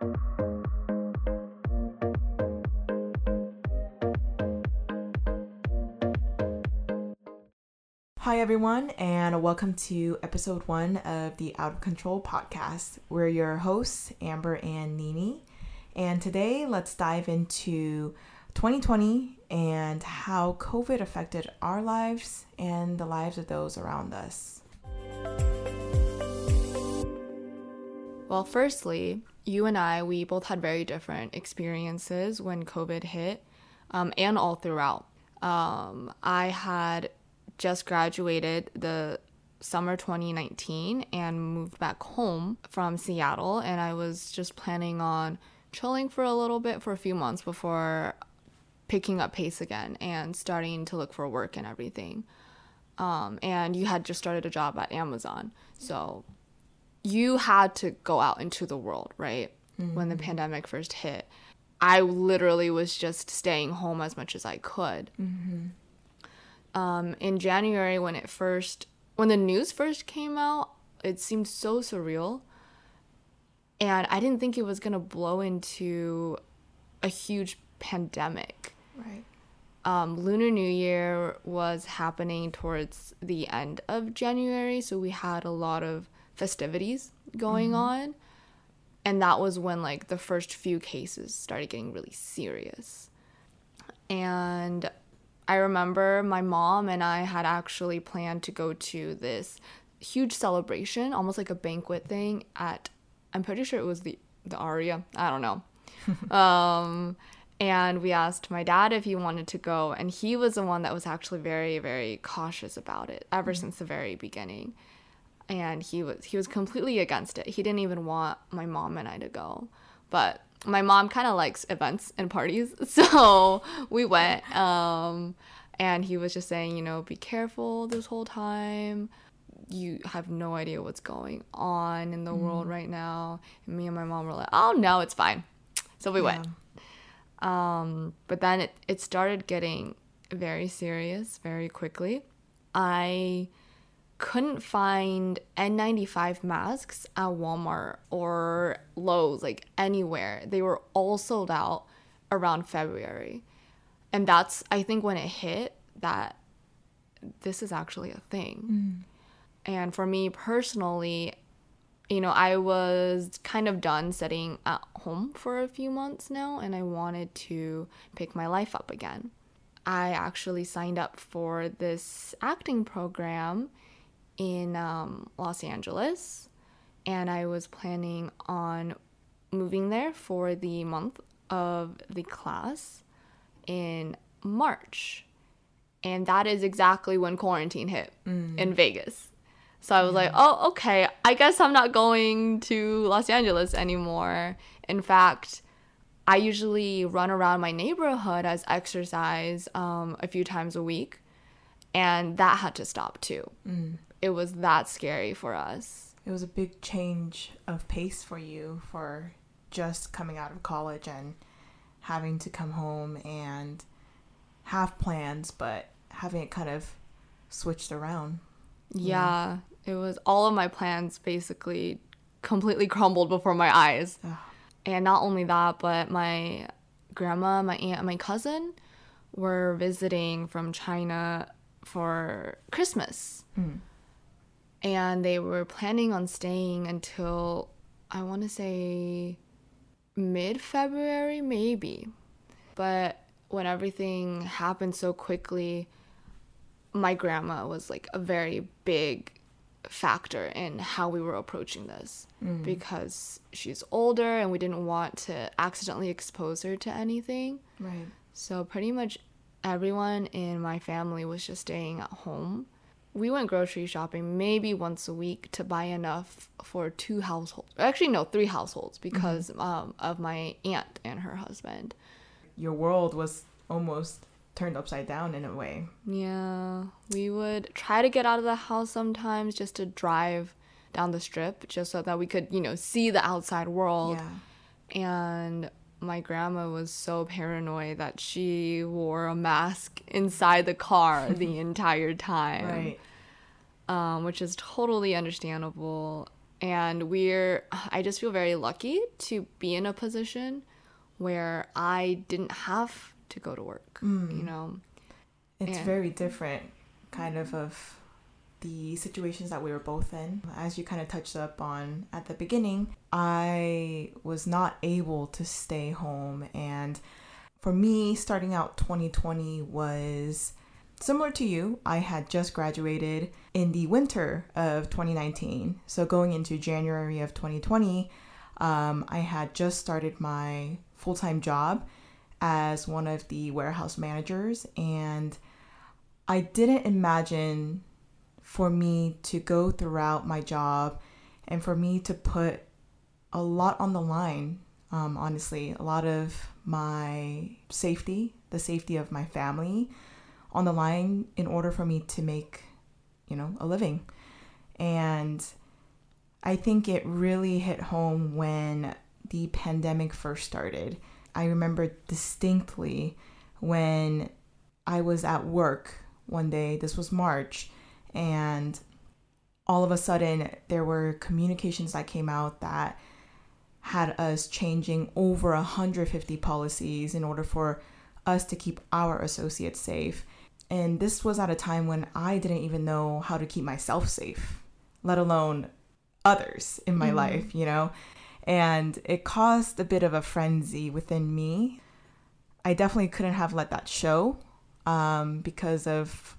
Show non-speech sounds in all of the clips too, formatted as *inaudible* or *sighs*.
Hi, everyone, and welcome to episode one of the Out of Control podcast. We're your hosts, Amber and Nini. And today, let's dive into 2020 and how COVID affected our lives and the lives of those around us. Well, firstly, you and I, we both had very different experiences when COVID hit um, and all throughout. Um, I had just graduated the summer 2019 and moved back home from Seattle. And I was just planning on chilling for a little bit for a few months before picking up pace again and starting to look for work and everything. Um, and you had just started a job at Amazon. So you had to go out into the world, right? Mm-hmm. When the pandemic first hit. I literally was just staying home as much as I could. Mm-hmm um, in January when it first when the news first came out, it seemed so surreal. And I didn't think it was gonna blow into a huge pandemic. Right. Um, Lunar New Year was happening towards the end of January, so we had a lot of festivities going mm-hmm. on. And that was when like the first few cases started getting really serious. And I remember my mom and I had actually planned to go to this huge celebration, almost like a banquet thing at I'm pretty sure it was the the Aria. I don't know. *laughs* um, and we asked my dad if he wanted to go, and he was the one that was actually very very cautious about it ever mm-hmm. since the very beginning. And he was he was completely against it. He didn't even want my mom and I to go. But my mom kind of likes events and parties, *laughs* so we went. Um, and he was just saying, you know, be careful this whole time. You have no idea what's going on in the mm. world right now. And me and my mom were like, oh no, it's fine. So we yeah. went. Um, but then it, it started getting very serious very quickly. I couldn't find N95 masks at Walmart or Lowe's, like anywhere. They were all sold out around February. And that's, I think, when it hit that this is actually a thing. Mm. And for me personally, you know, I was kind of done sitting at home for a few months now, and I wanted to pick my life up again. I actually signed up for this acting program in um, Los Angeles, and I was planning on moving there for the month of the class in March. And that is exactly when quarantine hit mm. in Vegas. So I was like, oh, okay, I guess I'm not going to Los Angeles anymore. In fact, I usually run around my neighborhood as exercise um, a few times a week. And that had to stop too. Mm it was that scary for us. It was a big change of pace for you for just coming out of college and having to come home and have plans, but having it kind of switched around. Yeah, it was all of my plans basically completely crumbled before my eyes. Ugh. And not only that, but my grandma, my aunt, and my cousin were visiting from China for Christmas. Mm and they were planning on staying until I want to say mid February, maybe. But when everything happened so quickly, my grandma was like a very big factor in how we were approaching this mm. because she's older and we didn't want to accidentally expose her to anything. Right. So pretty much everyone in my family was just staying at home we went grocery shopping maybe once a week to buy enough for two households. Actually, no, three households because mm-hmm. um, of my aunt and her husband. Your world was almost turned upside down in a way. Yeah, we would try to get out of the house sometimes just to drive down the strip just so that we could, you know, see the outside world. Yeah. And my grandma was so paranoid that she wore a mask inside the car the *laughs* entire time. Right. Um, which is totally understandable. And we're, I just feel very lucky to be in a position where I didn't have to go to work, you know? It's And- very different, kind of, of the situations that we were both in. As you kind of touched up on at the beginning, I was not able to stay home. And for me, starting out 2020 was similar to you. I had just graduated in the winter of 2019. So going into January of 2020, um, I had just started my full time job as one of the warehouse managers. And I didn't imagine for me to go throughout my job and for me to put a lot on the line, um, honestly, a lot of my safety, the safety of my family on the line in order for me to make, you know, a living. And I think it really hit home when the pandemic first started. I remember distinctly when I was at work one day, this was March, and all of a sudden there were communications that came out that had us changing over 150 policies in order for us to keep our associates safe. And this was at a time when I didn't even know how to keep myself safe, let alone others in my life, you know? And it caused a bit of a frenzy within me. I definitely couldn't have let that show um, because of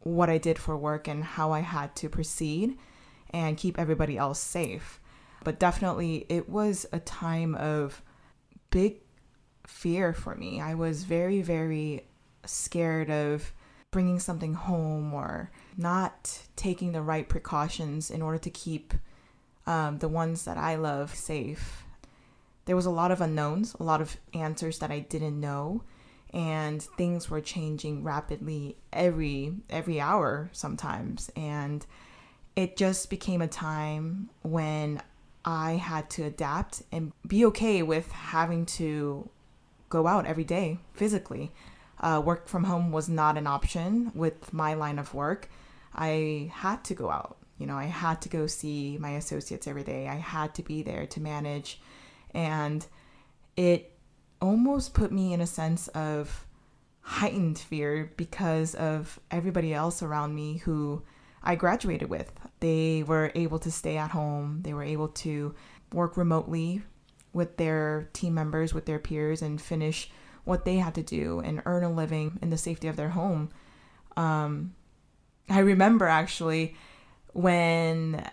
what I did for work and how I had to proceed and keep everybody else safe. But definitely, it was a time of big fear for me. I was very, very scared of bringing something home or not taking the right precautions in order to keep um, the ones that I love safe. There was a lot of unknowns, a lot of answers that I didn't know, and things were changing rapidly every every hour sometimes. And it just became a time when I had to adapt and be okay with having to go out every day physically. Uh, work from home was not an option with my line of work. I had to go out. You know, I had to go see my associates every day. I had to be there to manage. And it almost put me in a sense of heightened fear because of everybody else around me who I graduated with. They were able to stay at home, they were able to work remotely with their team members, with their peers, and finish what they had to do and earn a living in the safety of their home. Um, I remember actually when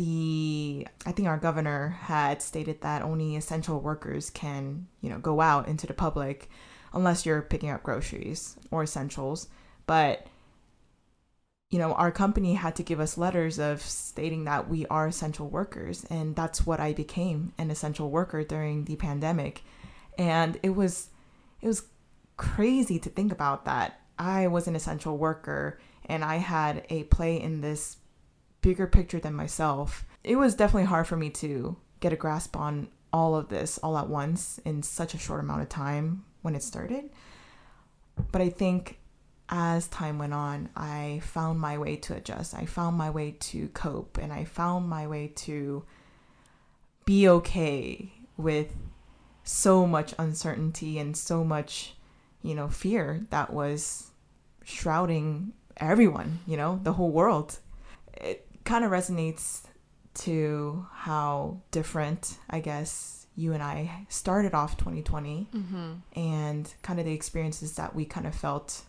the I think our governor had stated that only essential workers can, you know, go out into the public unless you're picking up groceries or essentials. But you know, our company had to give us letters of stating that we are essential workers and that's what I became, an essential worker during the pandemic. And it was it was crazy to think about that. I was an essential worker and I had a play in this bigger picture than myself. It was definitely hard for me to get a grasp on all of this all at once in such a short amount of time when it started. But I think as time went on, I found my way to adjust. I found my way to cope and I found my way to be okay with so much uncertainty and so much, you know, fear that was shrouding everyone, you know, the whole world. It kind of resonates to how different, I guess, you and I started off 2020 mm-hmm. and kind of the experiences that we kind of felt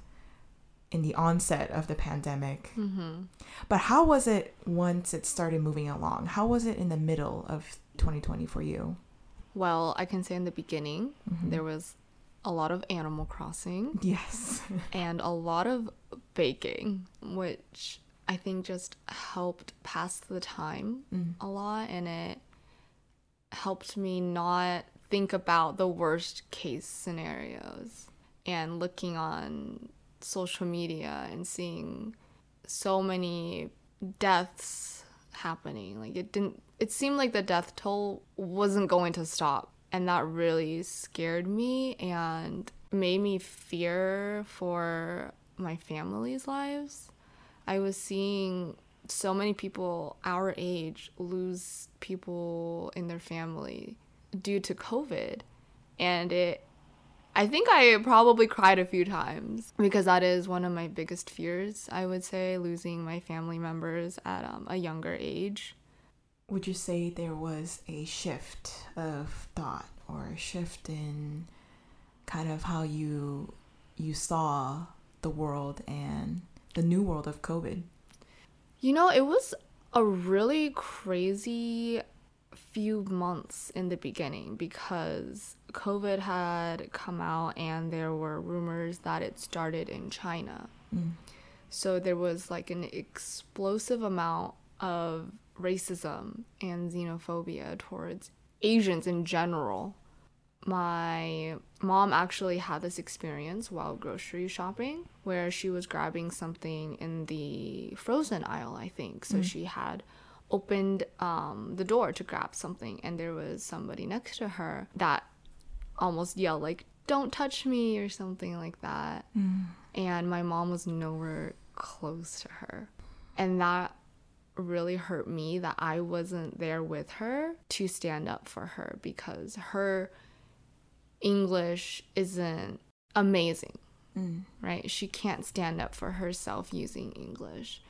in the onset of the pandemic. Mm-hmm. But how was it once it started moving along? How was it in the middle of 2020 for you? Well, I can say in the beginning, mm-hmm. there was a lot of Animal Crossing Yes. *laughs* and a lot of baking, which I think just helped pass the time mm. a lot and it helped me not think about the worst case scenarios and looking on social media and seeing so many deaths happening. Like it didn't it seemed like the death toll wasn't going to stop and that really scared me and made me fear for my family's lives i was seeing so many people our age lose people in their family due to COVID. And it, I think I probably cried a few times because that is one of my biggest fears, I would say, losing my family members at um, a younger age. Would you say there was a shift of thought or a shift in kind of how you you saw the world and the new world of COVID? You know, it was a really crazy few months in the beginning because COVID had come out and there were rumors that it started in China. Mm. So there was like an explosive amount of racism and xenophobia towards Asians in general. My mom actually had this experience while grocery shopping where she was grabbing something in the frozen aisle, I think. So she had opened um, the door to grab something, and there was somebody next to her that almost yelled, like, don't touch me, or something like that. And my mom was nowhere close to her. And that really hurt me that I wasn't there with her to stand up for her because her English isn't amazing, mm. right? She can't stand up for herself using English.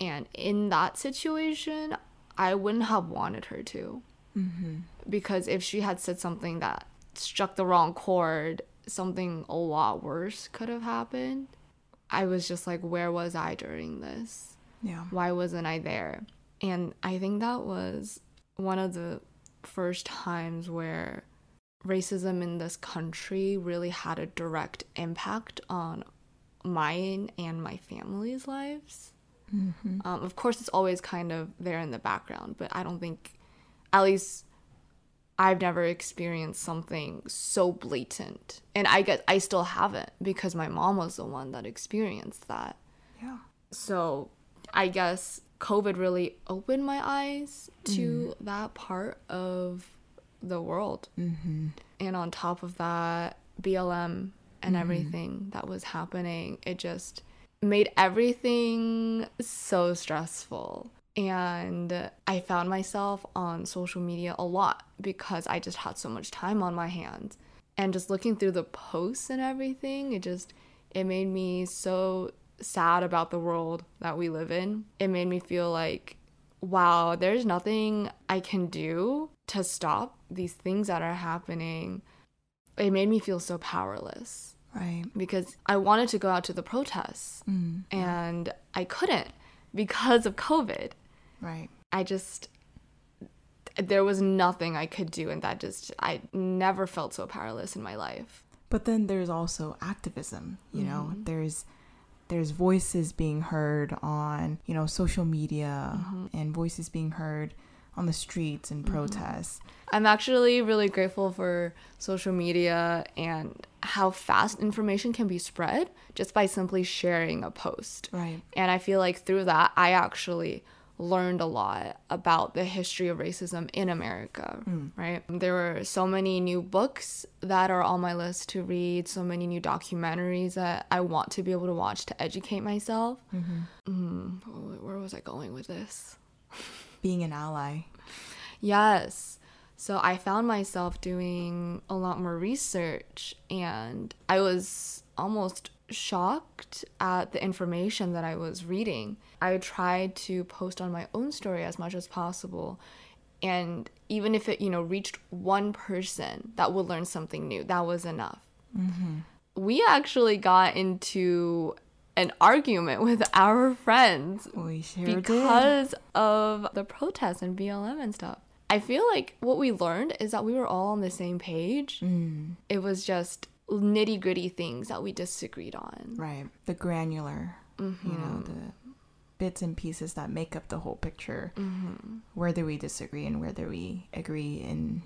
And in that situation, I wouldn't have wanted her to. Mm-hmm. Because if she had said something that struck the wrong chord, something a lot worse could have happened. I was just like, where was I during this? Yeah. Why wasn't I there? And I think that was one of the first times where racism in this country really had a direct impact on mine and my family's lives. Um, of course, it's always kind of there in the background, but I don't think, at least, I've never experienced something so blatant. And I guess I still haven't because my mom was the one that experienced that. Yeah. So I guess COVID really opened my eyes to that part of the world. Mm-hmm. And on top of that, BLM and everything that was happening, it just made everything so stressful. And I found myself on social media a lot because I just had so much time on my hands. And just looking through the posts and everything, it just it made me so sad about the world that we live in. It made me feel like wow, there's nothing I can do to stop these things that are happening. It made me feel so powerless Right. because I wanted to go out to the protests mm, and I couldn't because of COVID. Right. I just there was nothing I could do and that just I never felt so powerless in my life. But then there's also activism, you know. Mm-hmm. There's there's voices being heard on, you know, social media mm-hmm. and voices being heard on the streets and mm-hmm. protests. I'm actually really grateful for social media and how fast information can be spread just by simply sharing a post. Right. And I feel like through that, I actually learned a lot about the history of racism in America, mm. right? There were so many new books that are on my list to read, so many new documentaries that I want to be able to watch to educate myself. Mm, where was I going with this? *laughs* Being an ally. Yes. So I found myself doing a lot more research and I was almost shocked at the information that I was reading. I tried to post on my own story as much as possible. And even if it, you know, reached one person that would learn something new, that was enough. Mm-hmm. We actually got into an argument with our friends We sure did. because of the protests and BLM and stuff. I feel like what we learned is that we were all on the same page. Mm. It was just nitty gritty things that we disagreed on. Right. The granular, you know, mm-hmm. the bits and pieces that make up the whole picture. Mm-hmm. Whether we disagree and whether we agree in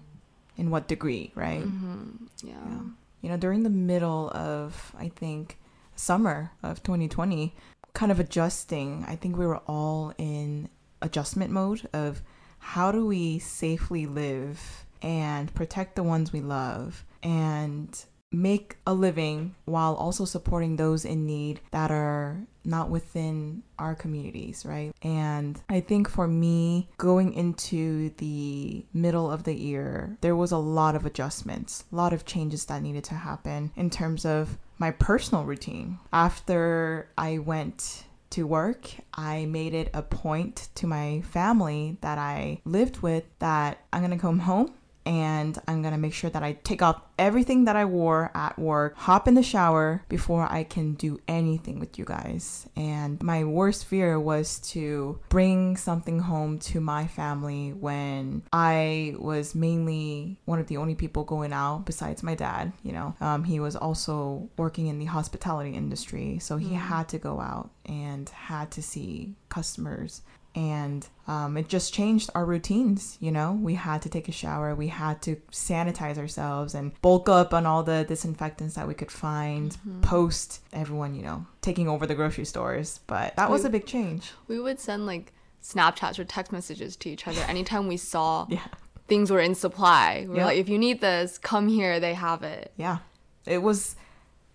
in what degree, right? Mm-hmm. Yeah. You know, during the middle of I think summer of 2020, kind of adjusting, I think we were all in adjustment mode of how do we safely live and protect the ones we love and make a living while also supporting those in need that are not within our communities, right? And I think for me, going into the middle of the year, there was a lot of adjustments, a lot of changes that needed to happen in terms of my personal routine. After I went to work, I made it a point to my family that I lived with that I'm gonna come home and I'm gonna make sure that I take off everything that I wore at work, hop in the shower before I can do anything with you guys. And my worst fear was to bring something home to my family when I was mainly one of the only people going out besides my dad. You know, um, he was also working in the hospitality industry, so he had to go out and had to see customers and um, it just changed our routines you know we had to take a shower we had to sanitize ourselves and bulk up on all the disinfectants that we could find Mm-hmm. post everyone you know taking over the grocery stores but that was a big change We would send like Snapchats or text messages to each other anytime we saw *laughs* yeah things were in supply. We're Yep. like, if you need this, come here. They have it. yeah it was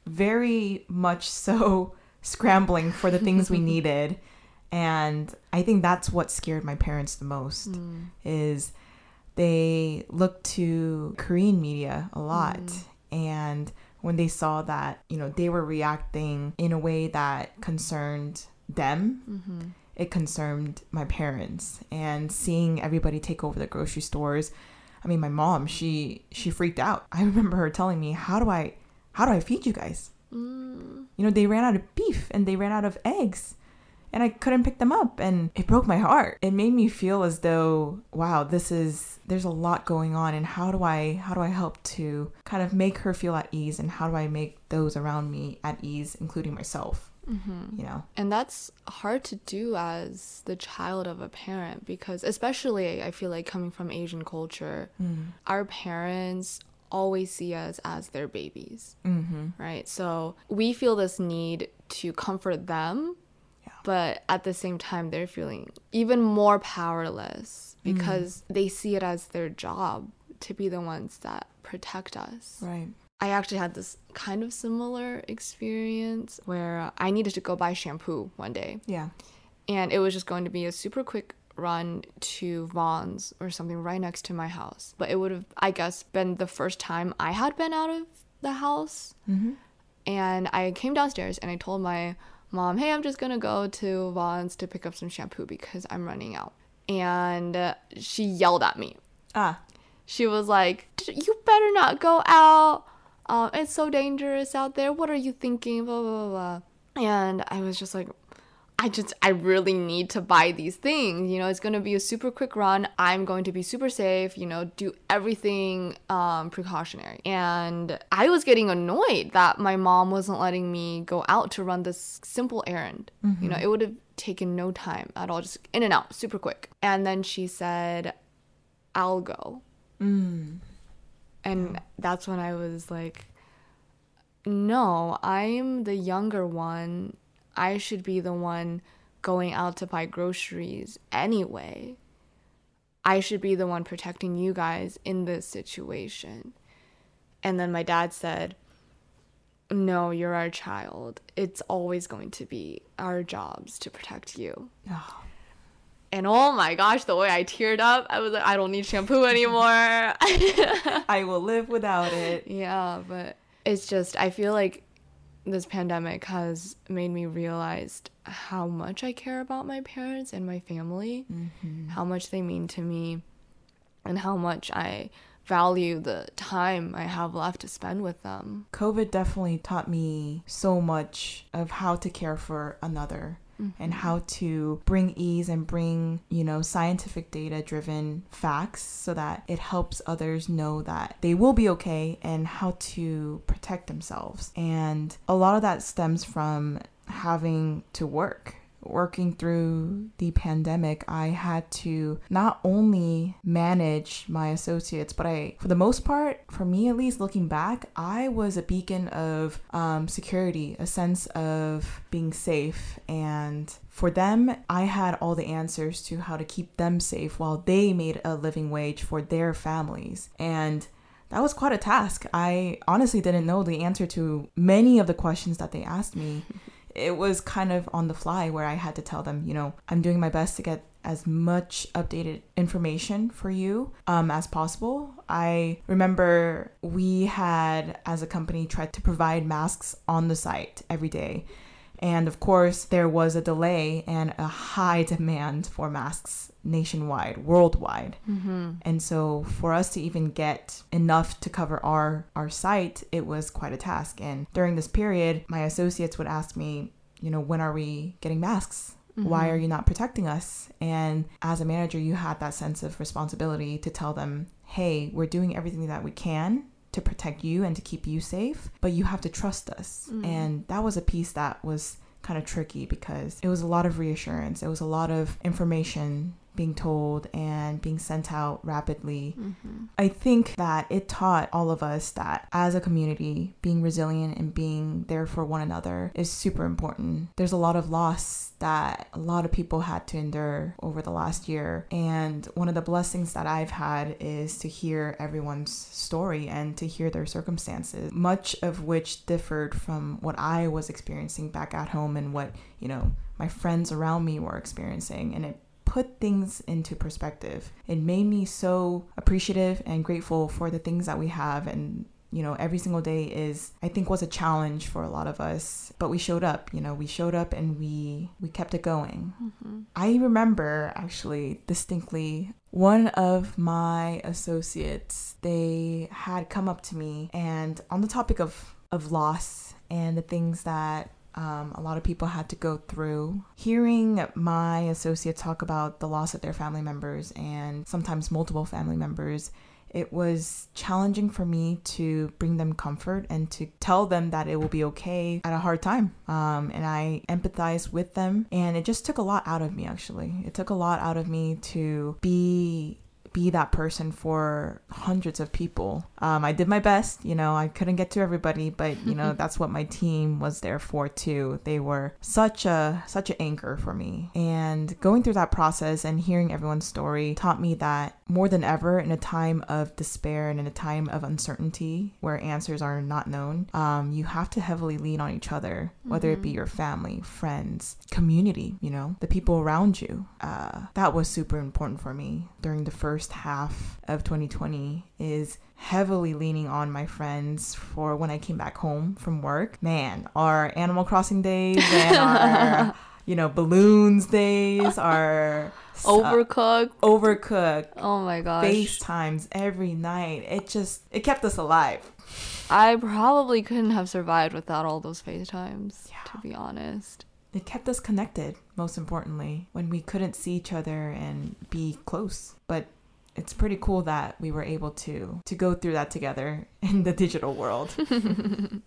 very much so *laughs* scrambling for the things we *laughs* needed and i think that's what scared my parents the most mm. is they looked to korean media a lot. Mm. And when they saw that you know they were reacting in a way that concerned them mm-hmm. it concerned my parents. And seeing everybody take over the grocery stores i mean my mom she she freaked out. I remember her telling me how do i how do i feed you guys? Mm. You know they ran out of beef and they ran out of eggs and i couldn't pick them up and it broke my heart it made me feel as though wow this is there's a lot going on and how do i how do i help to kind of make her feel at ease and how do i make those around me at ease including myself you know And that's hard to do as the child of a parent because, especially, I feel like coming from Asian culture, our parents always see us as their babies, mm-hmm. right? So we feel this need to comfort them. But at the same time, they're feeling even more powerless because they see it as their job to be the ones that protect us. right I actually had this kind of similar experience where I needed to go buy shampoo one day. yeah And it was just going to be a super quick run to Vons or something right next to my house. But it would have, I guess, been the first time I had been out of the house. mm-hmm. And I came downstairs and I told my mom, hey, I'm just to go to Vons to pick up some shampoo because I'm running out. And uh, she yelled at me ah she was like, "You better not go out. Um, it's so dangerous out there. What are you thinking?" Blah blah blah. blah. And I was just like, I just, I really need to buy these things. You know, it's gonna be a super quick run. I'm going to be super safe. You know, do everything um, precautionary. And I was getting annoyed that my mom wasn't letting me go out to run this simple errand. You know, it would have taken no time at all, just in and out, super quick. And then she said, "I'll go." mm. And that's when I was like, no, I'm the younger one. I should be the one going out to buy groceries anyway. I should be the one protecting you guys in this situation. And then my dad said, No, you're our child. It's always going to be our jobs to protect you. Oh, *sighs* And oh my gosh, the way I teared up, I was like, I don't need shampoo anymore. *laughs* I will live without it. Yeah, but it's just I feel like this pandemic has made me realize how much I care about my parents and my family, mm-hmm. how much they mean to me, and how much I value the time I have left to spend with them. COVID definitely taught me so much of how to care for another and how to bring ease and bring, you know, scientific data driven facts so that it helps others know that they will be okay and how to protect themselves. And a lot of that stems from having to work. Working through the pandemic, I had to not only manage my associates, but I, for the most part, for me at least, looking back, I was a beacon of um, security, a sense of being safe. And for them, I had all the answers to how to keep them safe while they made a living wage for their families. And that was quite a task. I honestly didn't know the answer to many of the questions that they asked me. *laughs* it was kind of on the fly where I had to tell them, you know, I'm doing my best to get as much updated information for you um, as possible. I remember we had, as a company, tried to provide masks on the site every day. And of course, there was a delay and a high demand for masks nationwide, worldwide. Mm-hmm. And so for us to even get enough to cover our our site, it was quite a task. And during this period, my associates would ask me, you know, when are we getting masks? Why are you not protecting us? And as a manager, you had that sense of responsibility to tell them, hey, we're doing everything that we can to protect you and to keep you safe, but you have to trust us. Mm-hmm. And that was a piece that was kind of tricky because it was a lot of reassurance, it was a lot of information being told and being sent out rapidly. Mm-hmm. I think that it taught all of us that as a community, being resilient and being there for one another is super important. There's a lot of loss that a lot of people had to endure over the last year. And one of the blessings that I've had is to hear everyone's story and to hear their circumstances, much of which differed from what I was experiencing back at home and what, you know, my friends around me were experiencing. And it put things into perspective. It made me so appreciative and grateful for the things that we have and you know every single day is i think was a challenge for a lot of us but we showed up you know we showed up and we we kept it going mm-hmm. i remember actually distinctly one of my associates they had come up to me and on the topic of of loss and the things that um, a lot of people had to go through. Hearing my associate talk about the loss of their family members and sometimes multiple family members, it was challenging for me to bring them comfort and to tell them that it will be okay at a hard time. Um, and I empathized with them, and it just took a lot out of me, actually. It took a lot out of me to be be that person for hundreds of people. Um, I did my best, you know, I couldn't get to everybody, but you know, *laughs* that's what my team was there for too. They were such a such an anchor for me. And going through that process and hearing everyone's story taught me that more than ever in a time of despair and in a time of uncertainty where answers are not known, um, you have to heavily lean on each other, whether it be your family, friends, community, you know, the people around you. Uh, that was super important for me during the first half of 2020 is heavily leaning on my friends for when I came back home from work. Man, our Animal Crossing days and our, *laughs* you know, balloons days, are *laughs* Overcooked. Uh, overcooked Oh my gosh. FaceTimes every night. It just it kept us alive. I probably couldn't have survived without all those FaceTimes, to be honest. It kept us connected, most importantly, when we couldn't see each other and be close. But it's pretty cool that we were able to to go through that together *laughs* in the digital world. *laughs*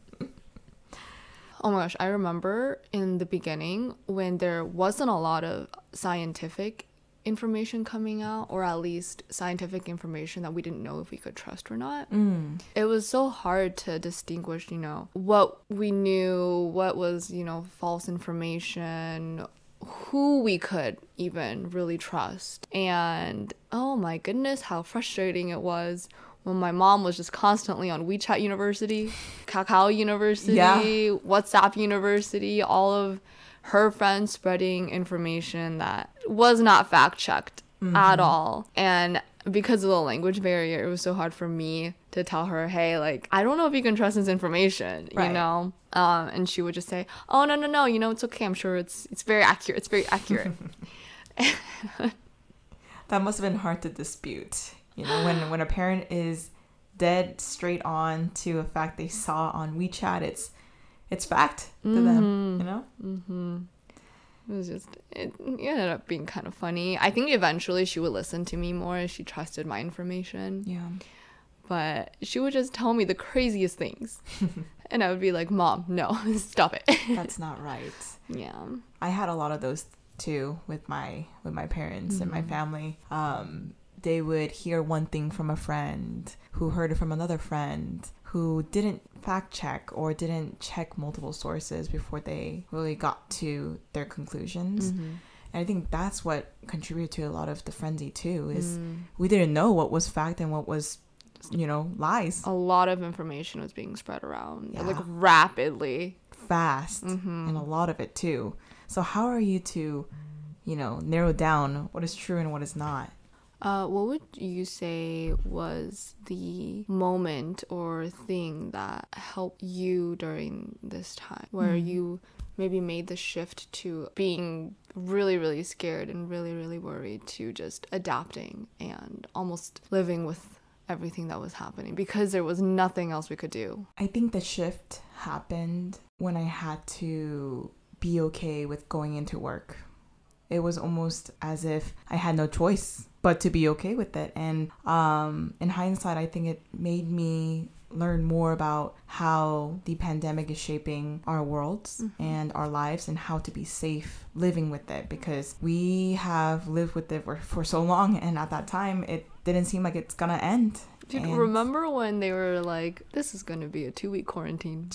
Oh my gosh, I remember in the beginning when there wasn't a lot of scientific information coming out, or at least scientific information that we didn't know if we could trust or not. Mm. It was so hard to distinguish, you know, what we knew, what was, you know, false information, who we could even really trust. And oh my goodness, how frustrating it was when my mom was just constantly on WeChat University, Kakao University, Yeah. WhatsApp University, all of her friends spreading information that was not fact checked at all. And because of the language barrier, it was so hard for me to tell her, hey, like, I don't know if you can trust this information, Right. you know? Um, and she would just say, oh, no, no, no, you know, it's okay. I'm sure it's, it's very accurate. It's very accurate. *laughs* That must have been hard to dispute. You know, when when a parent is dead straight on to a fact they saw on WeChat, it's it's fact to them. Mm-hmm. You know. Mm-hmm. It was just, it, ended up being kind of funny. I think eventually she would listen to me more as she trusted my information. Yeah. But she would just tell me the craziest things. *laughs* and I would be like, Mom, no, *laughs* stop it. That's not right. yeah. I had a lot of those too with my with my parents and my mm-hmm. family. Um, they would hear one thing from a friend who heard it from another friend who didn't fact check or didn't check multiple sources before they really got to their conclusions. And I think that's what contributed to a lot of the frenzy too is we didn't know what was fact and what was you know, lies a lot of information was being spread around like rapidly. fast Mm-hmm. and a lot of it too. So how are you to, you know, narrow down what is true and what is not? Uh, what would you say was the moment or thing that helped you during this time where Hmm. you maybe made the shift to being really, really scared and really, really worried to just adapting and almost living with everything that was happening because there was nothing else we could do? I think the shift happened when I had to be okay with going into work. It was almost as if I had no choice but to be okay with it. And um, in hindsight, I think it made me learn more about how the pandemic is shaping our worlds and our lives and how to be safe living with it because we have lived with it for, for so long and at that time it didn't seem like it's gonna end Dude, And- remember when they were like, this is going to be a two week quarantine?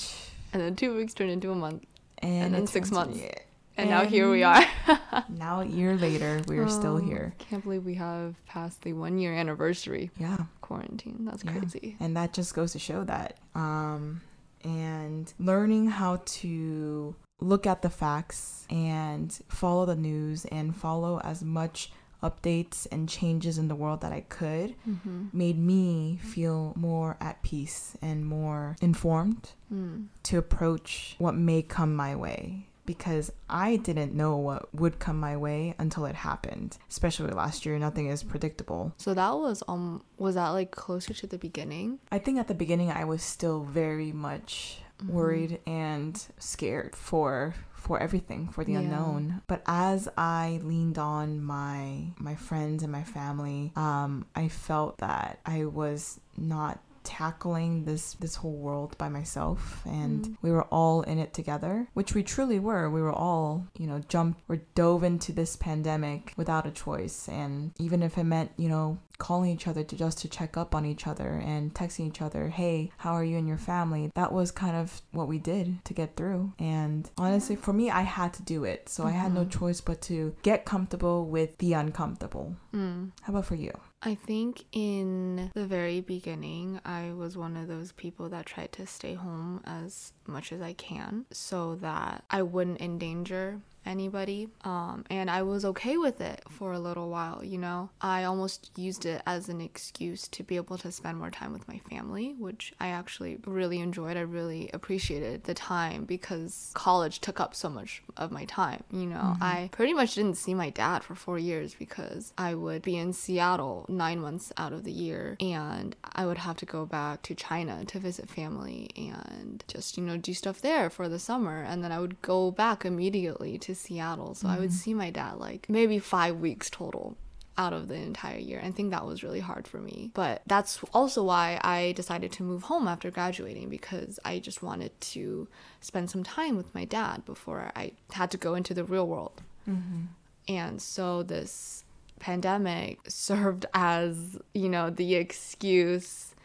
And then two weeks turned into a month. and then six months. yeah. And, now here we are. *laughs* now a year later we are still Oh, here Can't believe we have passed the one year anniversary yeah of quarantine. That's Yeah. crazy. and that just goes to show that um and learning how to look at the facts and follow the news and follow as much updates and changes in the world that I could Mm-hmm. made me feel more at peace and more informed Mm. to approach what may come my way because I didn't know what would come my way until it happened. Especially last year, nothing is predictable. So that was um was that like closer to the beginning? I think at the beginning I was still very much Mhm. worried and scared for for everything for the Yeah. unknown but as i leaned on my my friends and my family um i felt that i was not tackling this this whole world by myself and Mm. we were all in it together which we truly were we were all you know jumped or dove into this pandemic without a choice and even if it meant you know calling each other to just to check up on each other and texting each other hey how are you and your family? That was kind of what we did to get through. And honestly for me i had to do it. So i had no Mhm. choice but to get comfortable with the uncomfortable. Mm. how about for you? I think in the very beginning, I was one of those people that tried to stay home as much as I can so that I wouldn't endanger anybody. Um, and I was okay with it for a little while, you know. I almost used it as an excuse to be able to spend more time with my family, which I actually really enjoyed. I really appreciated the time because college took up so much of my time, you know. I pretty much didn't see my dad for four years because I would be in Seattle nine months out of the year and I would have to go back to China to visit family and just, you know, do stuff there for the summer. And then I would go back immediately to Seattle. So I would mm-hmm. see my dad like maybe five weeks total out of the entire year. I think that was really hard for me. But that's also why I decided to move home after graduating because I just wanted to spend some time with my dad before I had to go into the real world. Mm-hmm. And so this pandemic *laughs* served as, you know, the excuse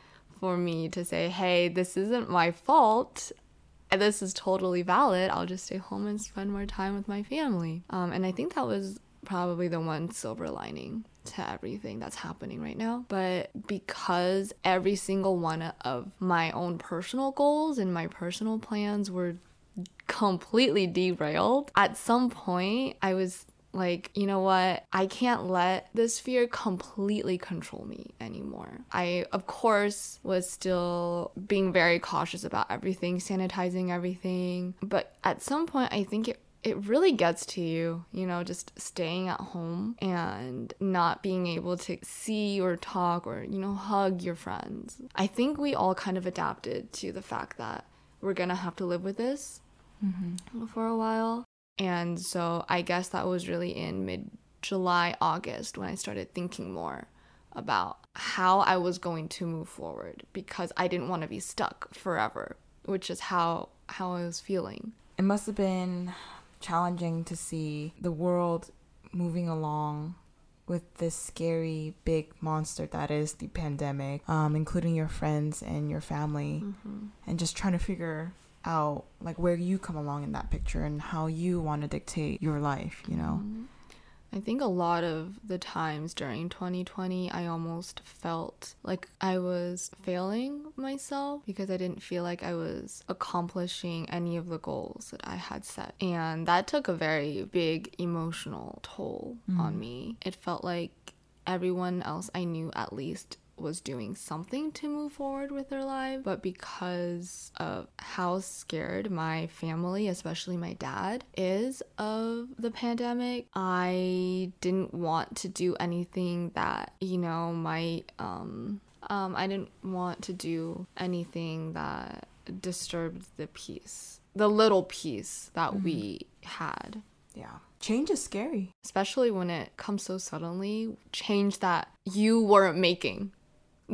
for me to say, hey, this isn't my fault. This is totally valid. I'll just stay home and spend more time with my family. Um, and I think that was probably the one silver lining to everything that's happening right now. But because every single one of my own personal goals and my personal plans were completely derailed, at some point I was like, you know what? I can't let this fear completely control me anymore. I, of course, was still being very cautious about everything, sanitizing everything. But at some point, I think it it really gets to you, you know, just staying at home and not being able to see or talk or, you know, hug your friends. I think we all kind of adapted to the fact that we're gonna have to live with this mm-hmm. for a while. And so I guess that was really in mid July, August when I started thinking more about how I was going to move forward because I didn't want to be stuck forever, which is how how I was feeling. it must have been challenging to see the world moving along with this scary big monster that is the pandemic, um, including your friends and your family, and just trying to figure out like where you come along in that picture and how you want to dictate your life, you know. Mm-hmm. I think a lot of the times during 2020, I almost felt like I was failing myself because I didn't feel like I was accomplishing any of the goals that I had set. And that took a very big emotional toll on mm-hmm. me. It felt like everyone else I knew at least was doing something to move forward with their life, but because of how scared my family, especially my dad, is of the pandemic, I didn't want to do anything that, you know, might um um I didn't want to do anything that disturbed the peace. The little peace that we had Yeah. Change is scary. especially when it comes so suddenly, change that you weren't making.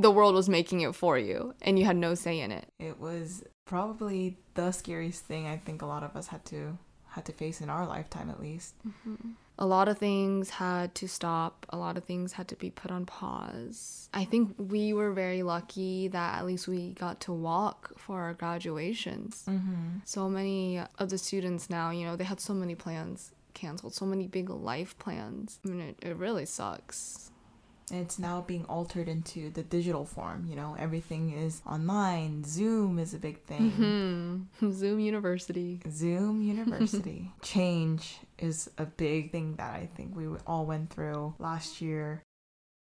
The world was making it for you and you had no say in it. It was probably the scariest thing I think a lot of us had to had to face in our lifetime at least. A lot of things had to stop, a lot of things had to be put on pause. I think we were very lucky that at least we got to walk for our graduations. Mm-hmm. So many of the students now, you know, they had so many plans canceled, so many big life plans. I mean, it, it really sucks. And it's now being altered into the digital form. You know, everything is online. Zoom is a big thing. Hmm. *laughs* Zoom University. Zoom *laughs* University. Change is a big thing that I think we all went through last year.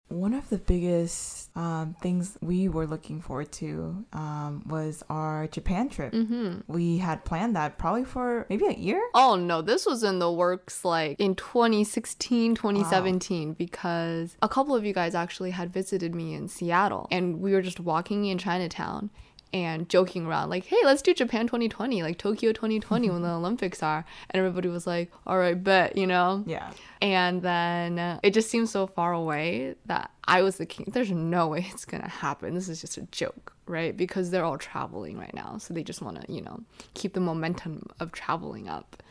One of the biggest um, things we were looking forward to um, was our Japan trip. Mm-hmm. We had planned that probably for maybe a year. Oh no, this was in the works like in 2016, 2017 because a couple of you guys actually had visited me in Seattle and we were just walking in Chinatown and joking around like, "Hey, let's do Japan 2020, like Tokyo 2020 when the *laughs* Olympics are." And everybody was like, "All right, bet," you know? Yeah. And then it just seemed so far away that I was thinking, there's no way *laughs* it's gonna happen. This is just a joke, right? Because they're all traveling right now. So they just wanna, you know, keep the momentum of traveling up.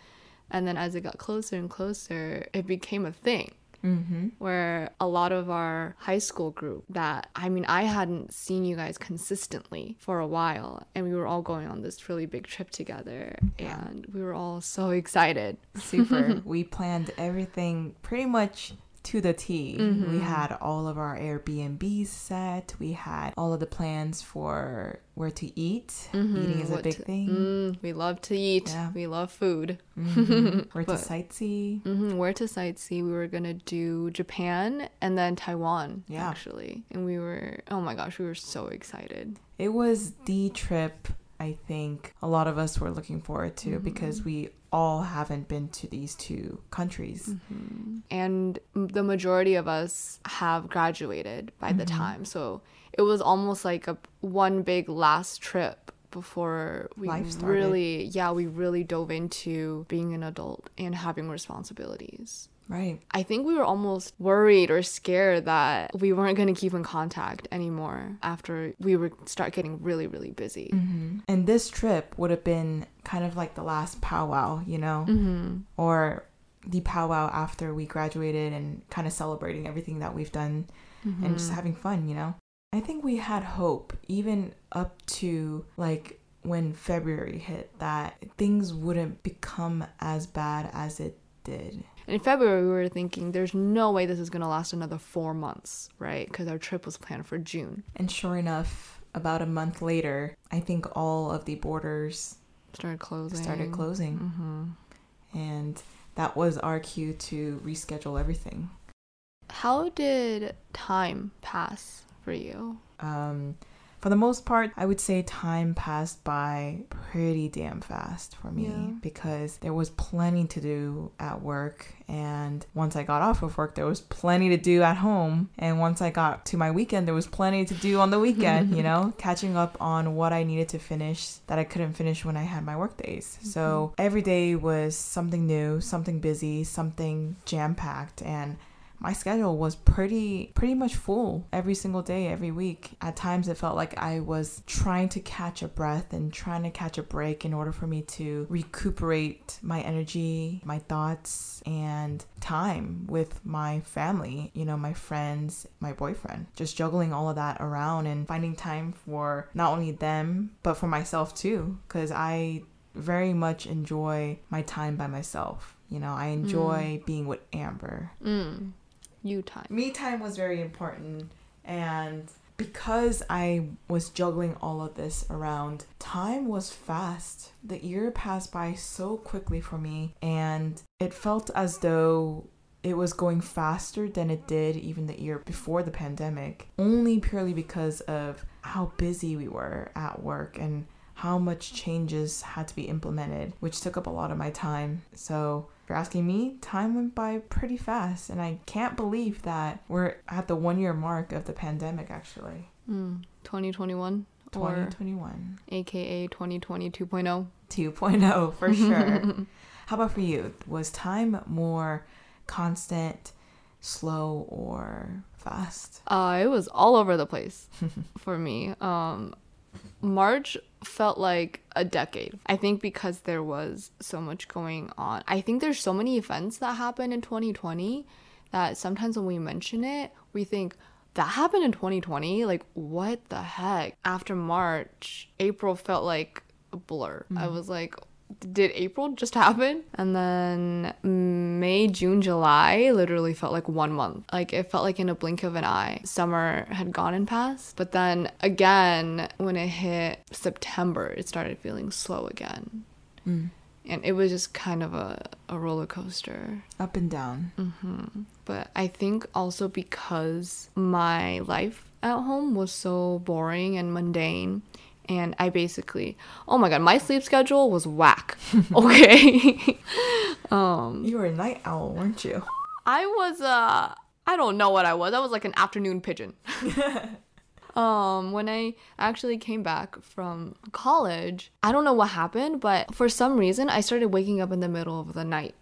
And then as it got closer and closer, it became a thing Mm-hmm. where a lot of our high school group that I mean I hadn't seen you guys consistently for a while and we were all going on this really big trip together and we were all so excited. Super. *laughs* we planned everything pretty much to the T. We had all of our Airbnbs set. We had all of the plans for where to eat. Eating is a big to- thing. Mm, we love to eat. Yeah. We love food. Mhm. *laughs* Where to But- sightsee. hmm Where to sightsee? We were gonna do Japan and then Taiwan, Yeah. actually. And we were, oh my gosh, we were so excited. It was the trip I think a lot of us were looking forward to because mm-hmm. we all haven't been to these two countries. Mm-hmm. and the majority of us have graduated by the mm-hmm. time. So it was almost like a one big last trip before we really yeah we really dove into being an adult and having responsibilities Right. I think we were almost worried or scared that we weren't going to keep in contact anymore after we would start getting really, really busy. hmm And this trip would have been kind of like the last powwow, you know, Mm-hmm. or the powwow after we graduated and kind of celebrating everything that we've done and just having fun, you know. I think we had hope even up to like when February hit that things wouldn't become as bad as it did. In February, we were thinking there's no way this is going to last another four months, right? Because our trip was planned for June. And sure enough, about a month later, I think all of the borders Started closing. started closing. hmm And that was our cue to reschedule everything. How did time pass for you? Um, for the most part, I would say time passed by pretty damn fast for me Yeah. because there was plenty to do at work. And once I got off of work, there was plenty to do at home. And once I got to my weekend, there was plenty to do on the weekend, you *laughs* know, catching up on what I needed to finish that I couldn't finish when I had my work days. So mm-hmm. every day was something new, something busy, something jam packed. And my schedule was pretty pretty much full every single day every week at times it felt like i was trying to catch a breath and trying to catch a break in order for me to recuperate my energy my thoughts and time with my family you know my friends my boyfriend just juggling all of that around and finding time for not only them but for myself too because i very much enjoy my time by myself You know, I enjoy being with Amber. Mm. You time. Me time was very important. And because I was juggling all of this around, time was fast. The year passed by so quickly for me, and it felt as though it was going faster than it did even the year before the pandemic, only purely because of how busy we were at work and how much changes had to be implemented, which took up a lot of my time. So, if you're asking me, time went by pretty fast, and I can't believe that we're at the one year mark of the pandemic actually. Mm. 2021 2021. aka 2020 2.0. 2.0 for *laughs* sure. How about for you? Was time more constant, slow, or fast? Uh, it was all over the place *laughs* for me. Um, March felt like a decade. I think because there was so much going on. I think there's so many events that happened in 2020 that sometimes when we mention it, we think that happened in 2020. Like, what the heck? After March, April felt like a blur. I mm-hmm. was like, did April just happen? And then May, June, July literally felt like one month. Like it felt like in a blink of an eye, summer had gone and passed. But then again, when it hit September, it started feeling slow again. Mm. And it was just kind of a, a roller coaster. Up and down. Mm. But I think also because my life at home was so boring and mundane. And I basically, oh my god, my sleep schedule was whack. *laughs* Okay. *laughs* um, You were a night owl, weren't you? *laughs* I was uh I don't know what I was. I was like an afternoon pigeon. um when I actually came back from college, I don't know what happened, but for some reason I started waking up in the middle of the night.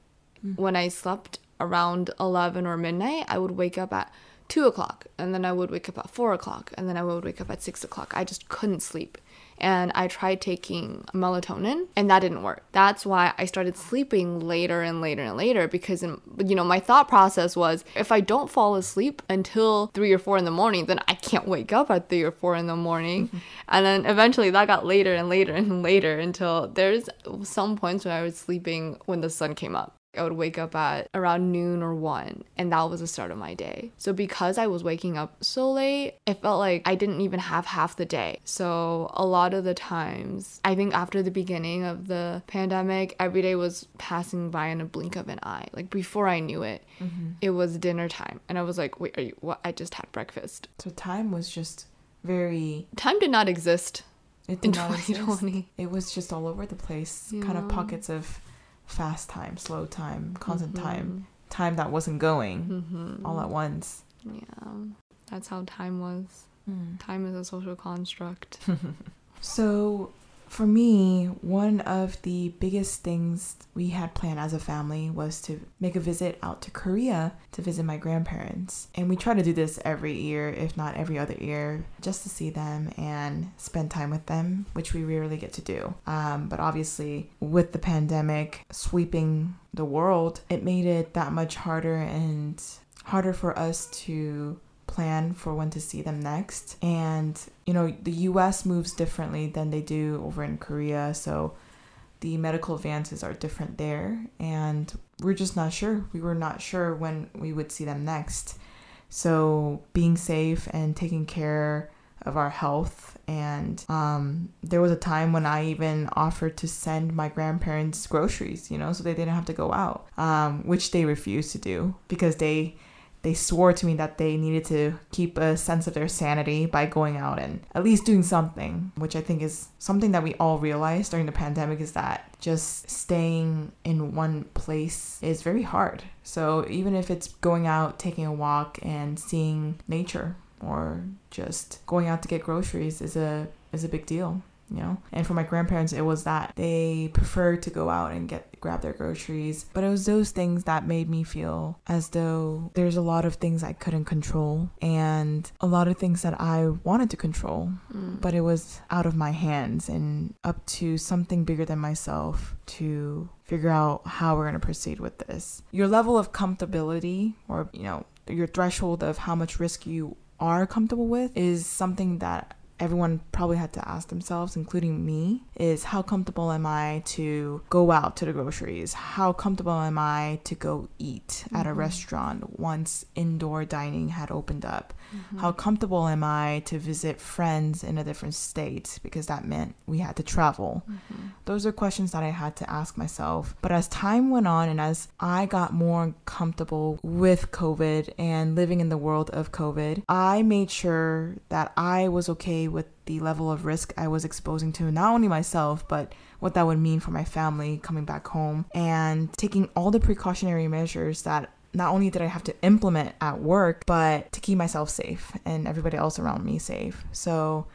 When I slept around eleven or midnight, I would wake up at two o'clock, and then I would wake up at four o'clock, and then I would wake up at six o'clock. I just couldn't sleep. And I tried taking melatonin, and that didn't work. That's why I started sleeping later and later and later because, in, you know, my thought process was if I don't fall asleep until three or four in the morning, then I can't wake up at three or four in the morning. Mm-hmm. and then eventually that got later and later and later until there's some points when I was sleeping when the sun came up. I would wake up at around noon or one, and that was the start of my day. So, because I was waking up so late, it felt like I didn't even have half the day. So, a lot of the times, I think after the beginning of the pandemic, every day was passing by in a blink of an eye. Like, before I knew it, mm-hmm. it was dinner time. And I was like, wait, are you what? I just had breakfast. So time was just very. Time did not exist It in did not exist. It was just all over the place. Kind of pockets of fast time, slow time, constant Mm-hmm. time, time that wasn't going hmm all at once. Yeah, that's how time was. Mm. Time is a social construct. *laughs* So, for me, one of the biggest things we had planned as a family was to make a visit out to Korea to visit my grandparents. And we try to do this every year, if not every other year, just to see them and spend time with them, which we rarely get to do. Um, but obviously, with the pandemic sweeping the world, it made it that much harder and harder for us to plan for when to see them next. And, you know, the US moves differently than they do over in Korea. So the medical advances are different there. And we're just not sure. We were not sure when we would see them next. So being safe and taking care of our health. And um, there was a time when I even offered to send my grandparents groceries, you know, so they didn't have to go out, um, which they refused to do because they they swore to me that they needed to keep a sense of their sanity by going out and at least doing something, which I think is something that we all realized during the pandemic is that just staying in one place is very hard. So even if it's going out, taking a walk and seeing nature or just going out to get groceries is a is a big deal you know? And for my grandparents it was that they preferred to go out and get grab their groceries. But it was those things that made me feel as though there's a lot of things i couldn't control and a lot of things that i wanted to control. Mm. but it was out of my hands and up to something bigger than myself to figure out how we're going to proceed with this. Your level of comfortability or you know your threshold of how much risk you are comfortable with is something that everyone probably had to ask themselves, including me, is how comfortable am I to go out to the groceries? How comfortable am I to go eat at a mm-hmm. restaurant once indoor dining had opened up? How comfortable am I to visit friends in a different state because that meant we had to travel? Mm-hmm. Those are questions that I had to ask myself. But as time went on and as I got more comfortable with COVID and living in the world of COVID, I made sure that I was okay with the level of risk I was exposing to not only myself, but what that would mean for my family coming back home and taking all the precautionary measures that not only did I have to implement at work, but to keep myself safe and everybody else around me safe. So,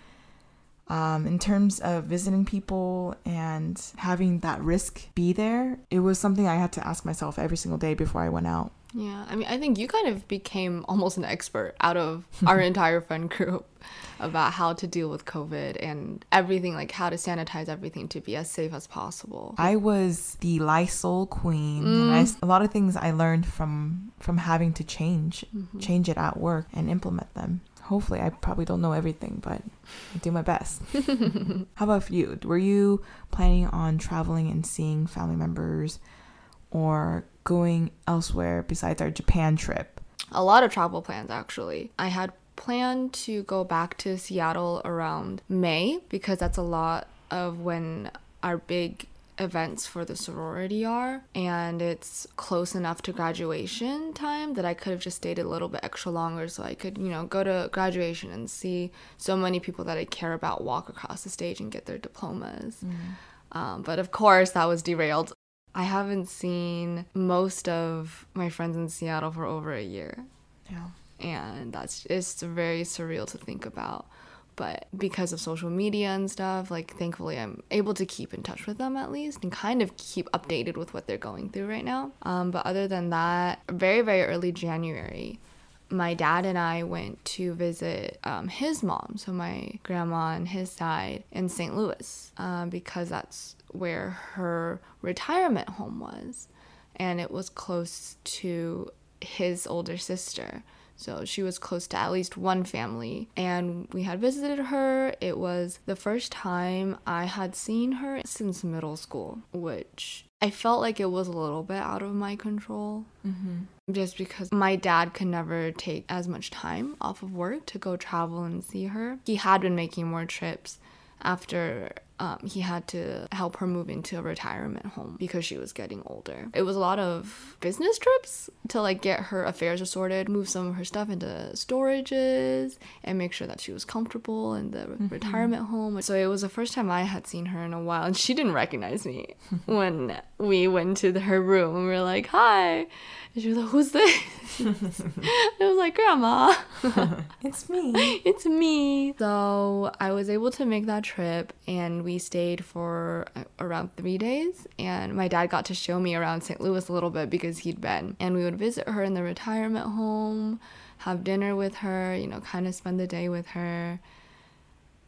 um, in terms of visiting people and having that risk be there, it was something I had to ask myself every single day before I went out. Yeah, I mean, I think you kind of became almost an expert out of our *laughs* entire friend group about how to deal with COVID and everything, like how to sanitize everything to be as safe as possible. I was the Lysol queen. And I, mm. a lot of things I learned from from having to change, mm-hmm. change it at work and implement them. Hopefully, I probably don't know everything, but I do my best. *laughs* How about you? Were you planning on traveling and seeing family members or going elsewhere besides our Japan trip? A lot of travel plans, actually. I had planned to go back to Seattle around May because that's a lot of when our big events for the sorority are and it's close enough to graduation time that I could have just stayed a little bit extra longer so I could, you know, go to graduation and see so many people that I care about walk across the stage and get their diplomas. Um, but of course, that was derailed. I haven't seen most of my friends in Seattle for over a year Yeah. And that's it's very surreal to think about but because of social media and stuff like thankfully i'm able to keep in touch with them at least and kind of keep updated with what they're going through right now um, but other than that very very early january my dad and I went to visit um, his mom, so my grandma on his side in St. Louis, um, because that's where her retirement home was. And it was close to his older sister. So she was close to at least one family. And we had visited her. It was the first time I had seen her since middle school, which I felt like it was a little bit out of my control. Mm-hmm. Just because my dad could never take as much time off of work to go travel and see her. He had been making more trips after um, he had to help her move into a retirement home because she was getting older. It was a lot of business trips to like get her affairs sorted, move some of her stuff into storages, and make sure that she was comfortable in the retirement home. So it was the first time I had seen her in a while, and she didn't recognize me *laughs* when we went to the, her room and we were like, "Hi," and she was like, "Who's this?" *laughs* I was like, "Grandma." *laughs* It's me. it's me. So I was able to make that trip and we stayed for uh, around three days. And my dad got to show me around St. Louis a little bit because he'd been. And we would visit her in the retirement home, have dinner with her, you know, kind of spend the day with her.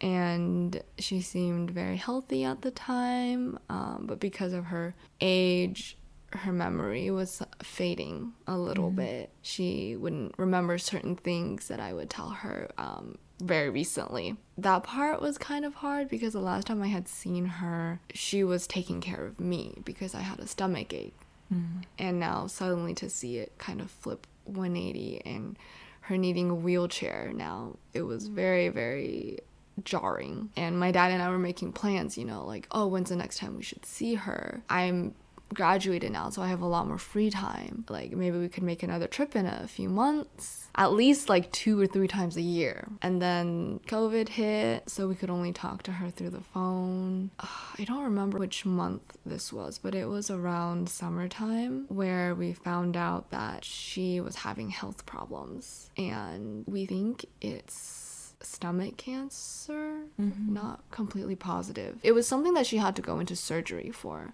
And she seemed very healthy at the time, um, but because of her age, her memory was fading a little bit. She wouldn't remember certain things that I would tell her um, very recently. That part was kind of hard because the last time I had seen her, she was taking care of me because I had a stomach ache. Mm-hmm. And now suddenly to see it kind of flip 180 and her needing a wheelchair now, it was very, very jarring. And my dad and I were making plans, you know, like, oh, when's the next time we should see her? I'm graduated now, so I have a lot more free time. Like maybe we could make another trip in a few months, at least like two or three times a year. And then COVID hit, so we could only talk to her through the phone. Ah, I don't remember which month this was, but it was around summertime where we found out that she was having health problems. And we think it's stomach cancer, not completely positive. It was something that she had to go into surgery for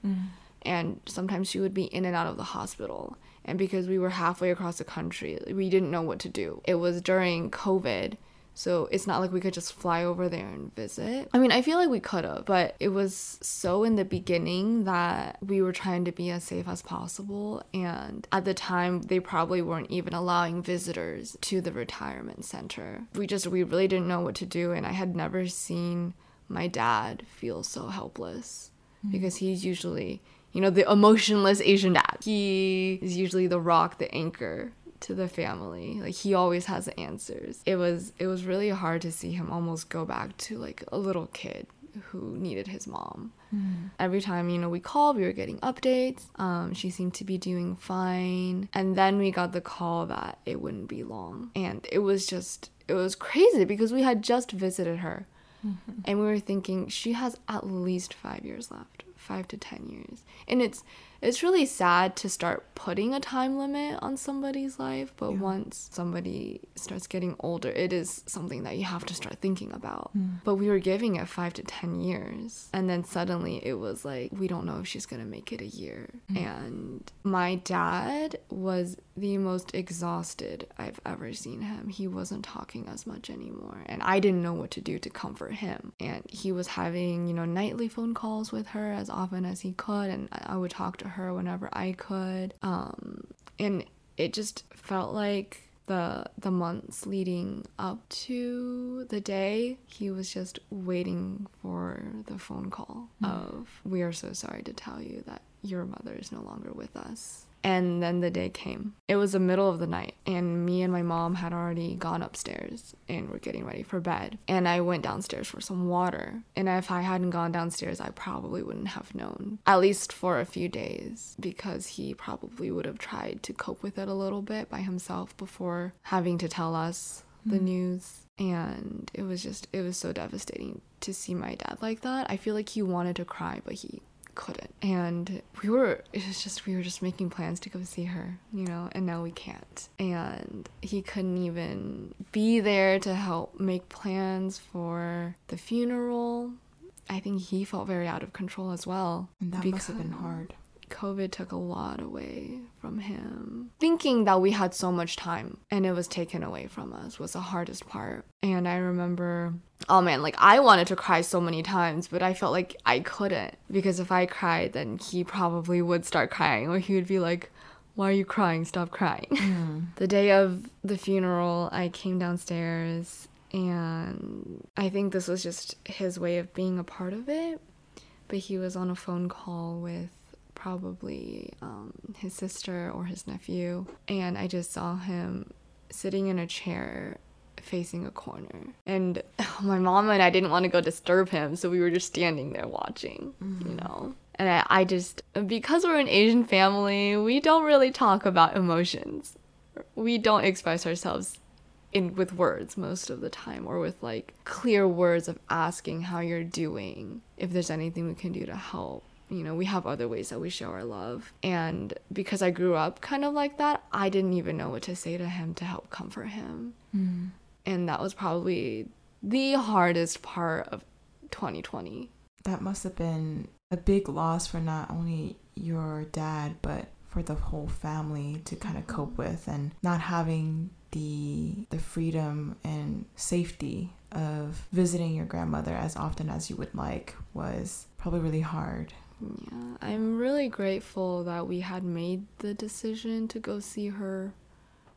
and sometimes she would be in and out of the hospital. And because we were halfway across the country, we didn't know what to do. It was during COVID, So it's not like we could just fly over there and visit. I mean, I feel like we could have, but it was so in the beginning that we were trying to be as safe as possible. And at the time, they probably weren't even allowing visitors to the retirement center. We just, we really didn't know what to do. And I had never seen my dad feel so helpless mm. because he's usually, you know, the emotionless Asian dad. He is usually the rock, the anchor to the family. Like he always has answers. It was it was really hard to see him almost go back to like a little kid who needed his mom. Every time, you know, we called, we were getting updates. Um, she seemed to be doing fine. And then we got the call that it wouldn't be long. And it was just, it was crazy because we had just visited her. And we were thinking she has at least five years left, five to 10 years. And it's, it's really sad to start putting a time limit on somebody's life, but once somebody starts getting older, it is something that you have to start thinking about. Hmm. But we were giving it five to 10 years. And then suddenly it was like, we don't know if she's gonna make it a year. Hmm. And my dad was the most exhausted I've ever seen him. He wasn't talking as much anymore. And I didn't know what to do to comfort him. And he was having, you know, nightly phone calls with her as often as he could. And I I would talk to her whenever I could. Um, and it just felt like the the months leading up to the day he was just waiting for the phone call of we are so sorry to tell you that your mother is no longer with us and then the day came. It was the middle of the night and me and my mom had already gone upstairs and were getting ready for bed. And i went downstairs for some water. And if i hadn't gone downstairs i probably wouldn't have known at least for a few days because he probably would have tried to cope with it a little bit by himself before having to tell us the hmm. news. And it was just it was so devastating to see my dad like that. I feel like he wanted to cry but he couldn't. And we were it was just we were just making plans to go see her you know and now we can't. And he couldn't even be there to help make plans for the funeral. I think he felt very out of control as well And that must have been hard. COVID took a lot away from him. Thinking that we had so much time and it was taken away from us was the hardest part. And I remember, oh man, like I wanted to cry so many times, but I felt like I couldn't because if I cried, then he probably would start crying or he would be like, why are you crying? Stop crying. *laughs* Hmm. the day of the funeral, I came downstairs and I think this was just his way of being a part of it. But he was on a phone call with probably um, his sister or his nephew, and I just saw him sitting in a chair facing a corner. And *laughs* my mom and I didn't want to go disturb him, so we were just standing there watching, you know. And I, I just, because we're an Asian family, we don't really talk about emotions. We don't express ourselves in with words most of the time or with like clear words of asking how you're doing if there's anything we can do to help you know we have other ways that we show our love. And because i grew up kind of like that i didn't even know what to say to him to help comfort him. Hmm. And that was probably the hardest part of 2020 That must have been a big loss for not only your dad, but for the whole family to kind of cope mm-hmm. with and not having the the freedom and safety of visiting your grandmother as often as you would like was probably really hard. Yeah, I'm really grateful that we had made the decision to go see her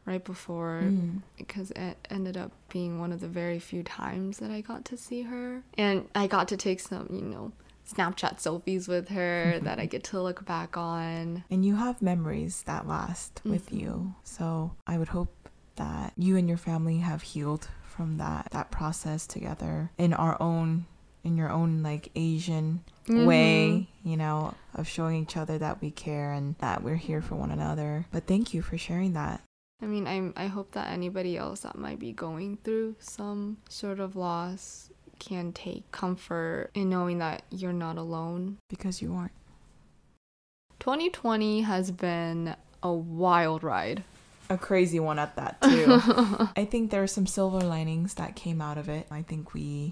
right before Mm. because it ended up being one of the very few times that I got to see her. And I got to take some, you know, Snapchat selfies with her *laughs* that I get to look back on. And you have memories that last with you. So I would hope that you and your family have healed from that that process together in our own in your own like Asian mm-hmm. way, you know, of showing each other that we care and that we're here for one another. But thank you for sharing that. I mean, I I hope that anybody else that might be going through some sort of loss can take comfort in knowing that you're not alone. because you aren't. 2020 has been a wild ride. A crazy one at that, *laughs* too. *laughs* I think there are some silver linings that came out of it. I think we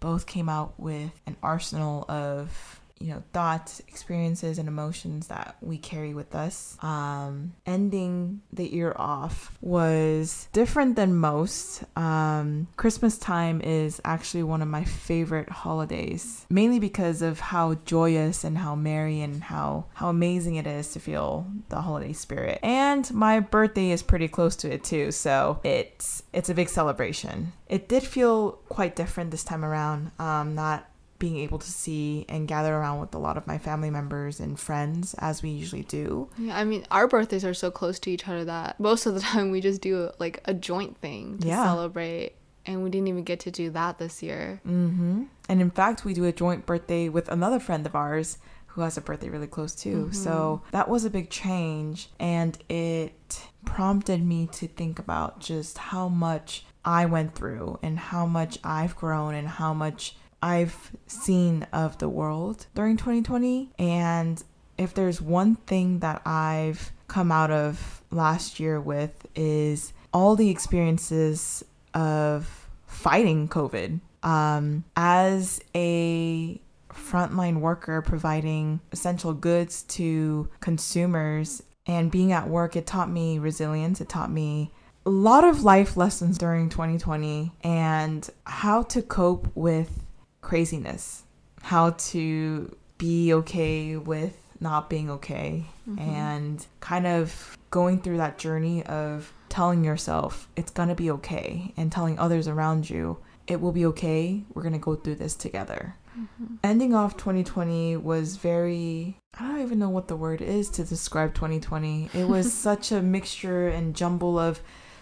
both came out with an arsenal of you know thoughts experiences and emotions that we carry with us. Um, ending the year off was different than most. Um, christmas time is actually one of my favorite holidays mainly because of how joyous and how merry and how how amazing it is to feel the holiday spirit. And my birthday is pretty close to it too so it's it's a big celebration. It did feel quite different this time around. Um, not being able to see and gather around with a lot of my family members and friends as we usually do. Yeah, I mean, our birthdays are so close to each other that most of the *laughs* time we just do like a joint thing to Yeah. celebrate. And we didn't even get to do that this year. Mm-hmm. And in fact, we do a joint birthday with another friend of ours who has a birthday really close too. So that was a big change. And it prompted me to think about just how much I went through and how much I've grown and how much I've seen of the world during 2020. And if there's one thing that I've come out of last year with is all the experiences of fighting COVID. Um, as a frontline worker providing essential goods to consumers and being at work, it taught me resilience. It taught me a lot of life lessons during 2020 and how to cope with craziness, how to be okay with not being okay, mm-hmm. and kind of going through that journey of telling yourself it's gonna be okay and telling others around you it will be okay. We're gonna go through this together. Mm-hmm. Ending off 2020 was very, I don't even know what the word is to describe 2020. It was *laughs* such a mixture and jumble of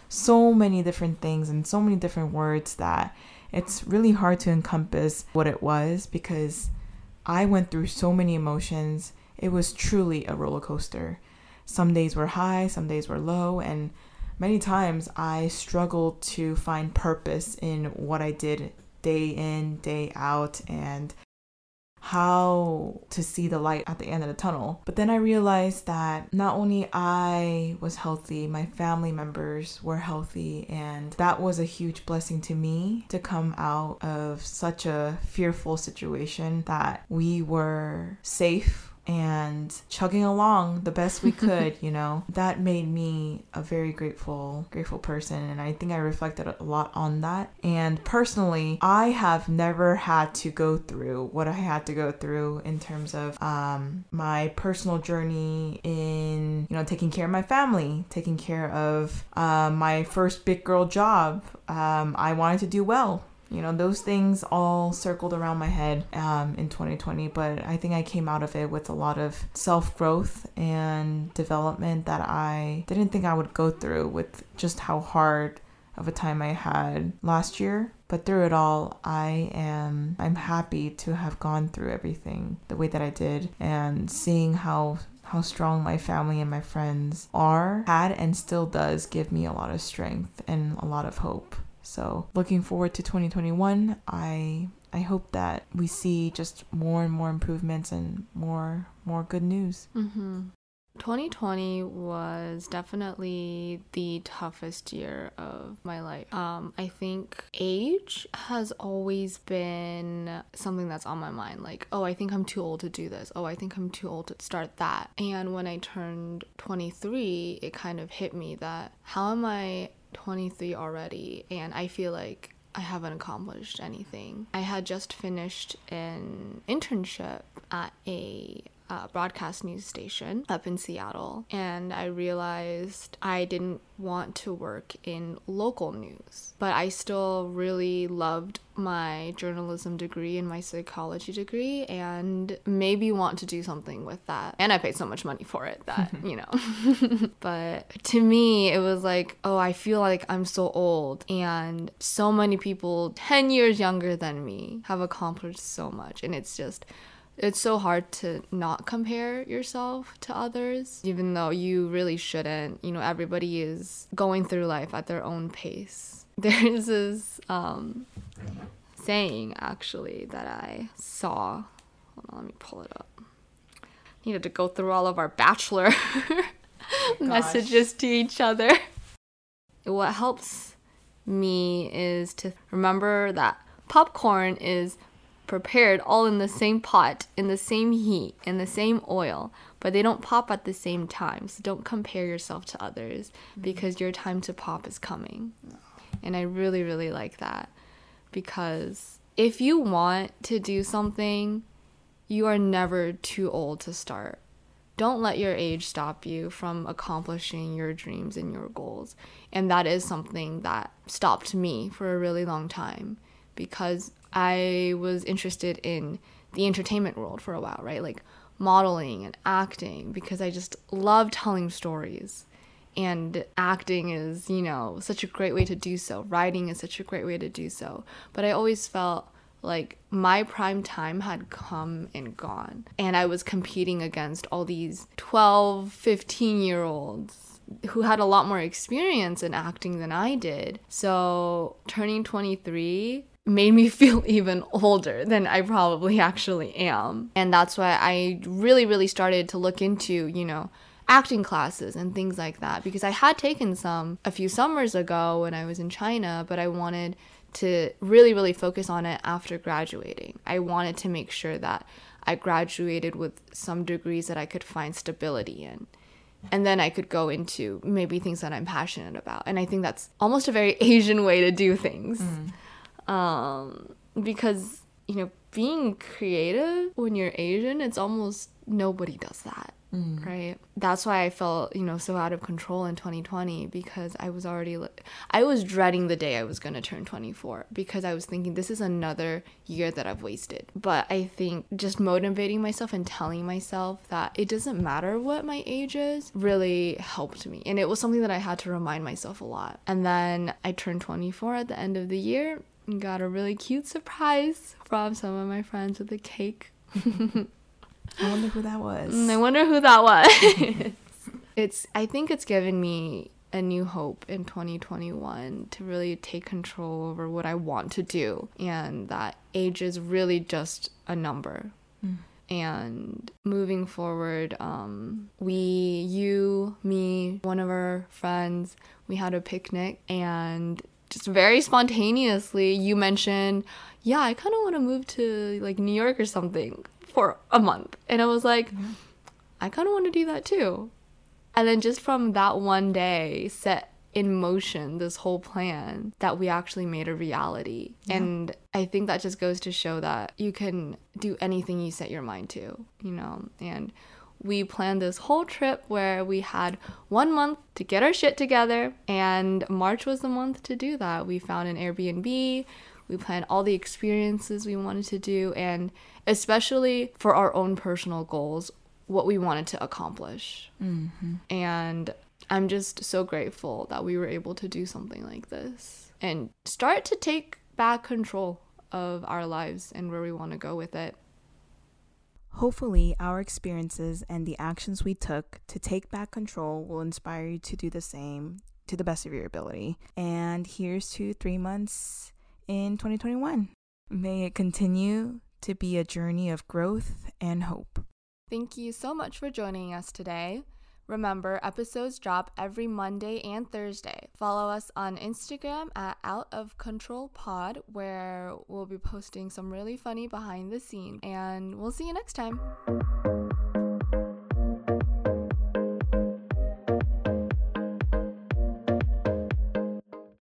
so many different things and so many different words that it's really hard to encompass what it was because I went through so many emotions. It was truly a roller coaster. Some days were high, some days were low, and many times I struggled to find purpose in what I did day in, day out, and how to see the light at the end of the tunnel. But then I realized that not only I was healthy, my family members were healthy, and that was a huge blessing to me to come out of such a fearful situation that we were safe and chugging along the best we *laughs* could, you know. That made me a very grateful grateful person and I think I reflected a lot on that. And personally, I have never had to go through what I had to go through in terms of um my personal journey in, you know, taking care of my family, taking care of uh, my first big girl job. Um I wanted to do well you know those things all circled around my head um, in 2020 but i think i came out of it with a lot of self-growth and development that i didn't think i would go through with just how hard of a time i had last year. But through it all i am i'm happy to have gone through everything the way that i did and seeing how how strong my family and my friends are had and still does give me a lot of strength and a lot of hope so looking forward to 2021. I I hope that we see just more and more improvements and more more good news. Mm-hmm. 2020 was definitely the toughest year of my life. Um, I think age has always been something that's on my mind. Like, oh, I think I'm too old to do this. Oh, I think I'm too old to start that. And when I turned 23, it kind of hit me that how am I 23 already? And I feel like I haven't accomplished anything. I had just finished an internship at a uh, broadcast news station up in Seattle, and I realized I didn't want to work in local news, but I still really loved my journalism degree and my psychology degree, and maybe want to do something with that. And I paid so much money for it that, *laughs* you know. *laughs* but to me, it was like, oh, I feel like I'm so old, and so many people 10 years younger than me have accomplished so much, and it's just it's so hard to not compare yourself to others, even though you really shouldn't. You know, everybody is going through life at their own pace. *laughs* There's this um, saying actually that I saw. Hold on, let me pull it up. Needed to go through all of our bachelor *laughs* messages to each other. *laughs* What helps me is to remember that popcorn is prepared all in the same pot, in the same heat, in the same oil, but they don't pop at the same time. So don't compare yourself to others mm-hmm. because your time to pop is coming. And I really, really like that because if you want to do something, you are never too old to start. Don't let your age stop you from accomplishing your dreams and your goals. And that is something that stopped me for a really long time because I was interested in the entertainment world for a while, right? Like modeling and acting because I just love telling stories. And acting is, you know, such a great way to do so. Writing is such a great way to do so. But I always felt like my prime time had come and gone. And I was competing against all these 12, 15 year olds who had a lot more experience in acting than I did. So turning 23 made me *laughs* feel even older than I probably actually am. And that's why I really, really started to look into, you know, acting classes and things like that because I had taken some a few summers ago when I was in China, but I wanted to really, really focus on it after graduating. I wanted to make sure that I graduated with some degrees that I could find stability in. And then I could go into maybe things that I'm passionate about. And I think that's almost a very *laughs* Asian way to do things. Mm. Um, because, you know, being creative when you're Asian, it's almost nobody does that. Mm. Right. That's why I felt, you know, so out of control in 2020 because I was already, I was dreading the day I was going to turn 24 because I was thinking this is another year that I've wasted. But I think just motivating myself and telling myself that it doesn't matter what my age is really helped me. And it was something that I had to remind myself a lot. And then I turned 24 at the end of the year got a really cute surprise from some of my friends with a cake. *laughs* I wonder who that was. Mm, I wonder who that was. *laughs* it's I think it's given me a new hope in 2021 to really take control over what I want to do and that age is really just a number. Mm. And moving forward, um, we, you, me, one of our friends, we had a picnic and just very spontaneously you mentioned, yeah, I kind of want to move to like New York or something for a month. And I was like, mm-hmm. I kind of want to do that too. And then just from that one day, set in motion this whole plan that we actually made a reality. Yeah. And I think that just goes to show that you can do anything you set your mind to, you know? And we planned this whole trip where we had one month to get our shit together, and March was the month to do that. We found an Airbnb, we planned all the experiences we wanted to do, and especially for our own personal goals, what we wanted to accomplish. Mm-hmm. And I'm just so grateful that we were able to do something like this and start to take back control of our lives and where we want to go with it. Hopefully, our experiences and the actions we took to take back control will inspire you to do the same to the best of your ability. And here's to three months in 2021. May it continue to be a journey of growth and hope. Thank you so much for joining us today. Remember, episodes drop every Monday and Thursday. Follow us on Instagram at Out of Control Pod, where we'll be posting some really funny behind the scenes. And we'll see you next time.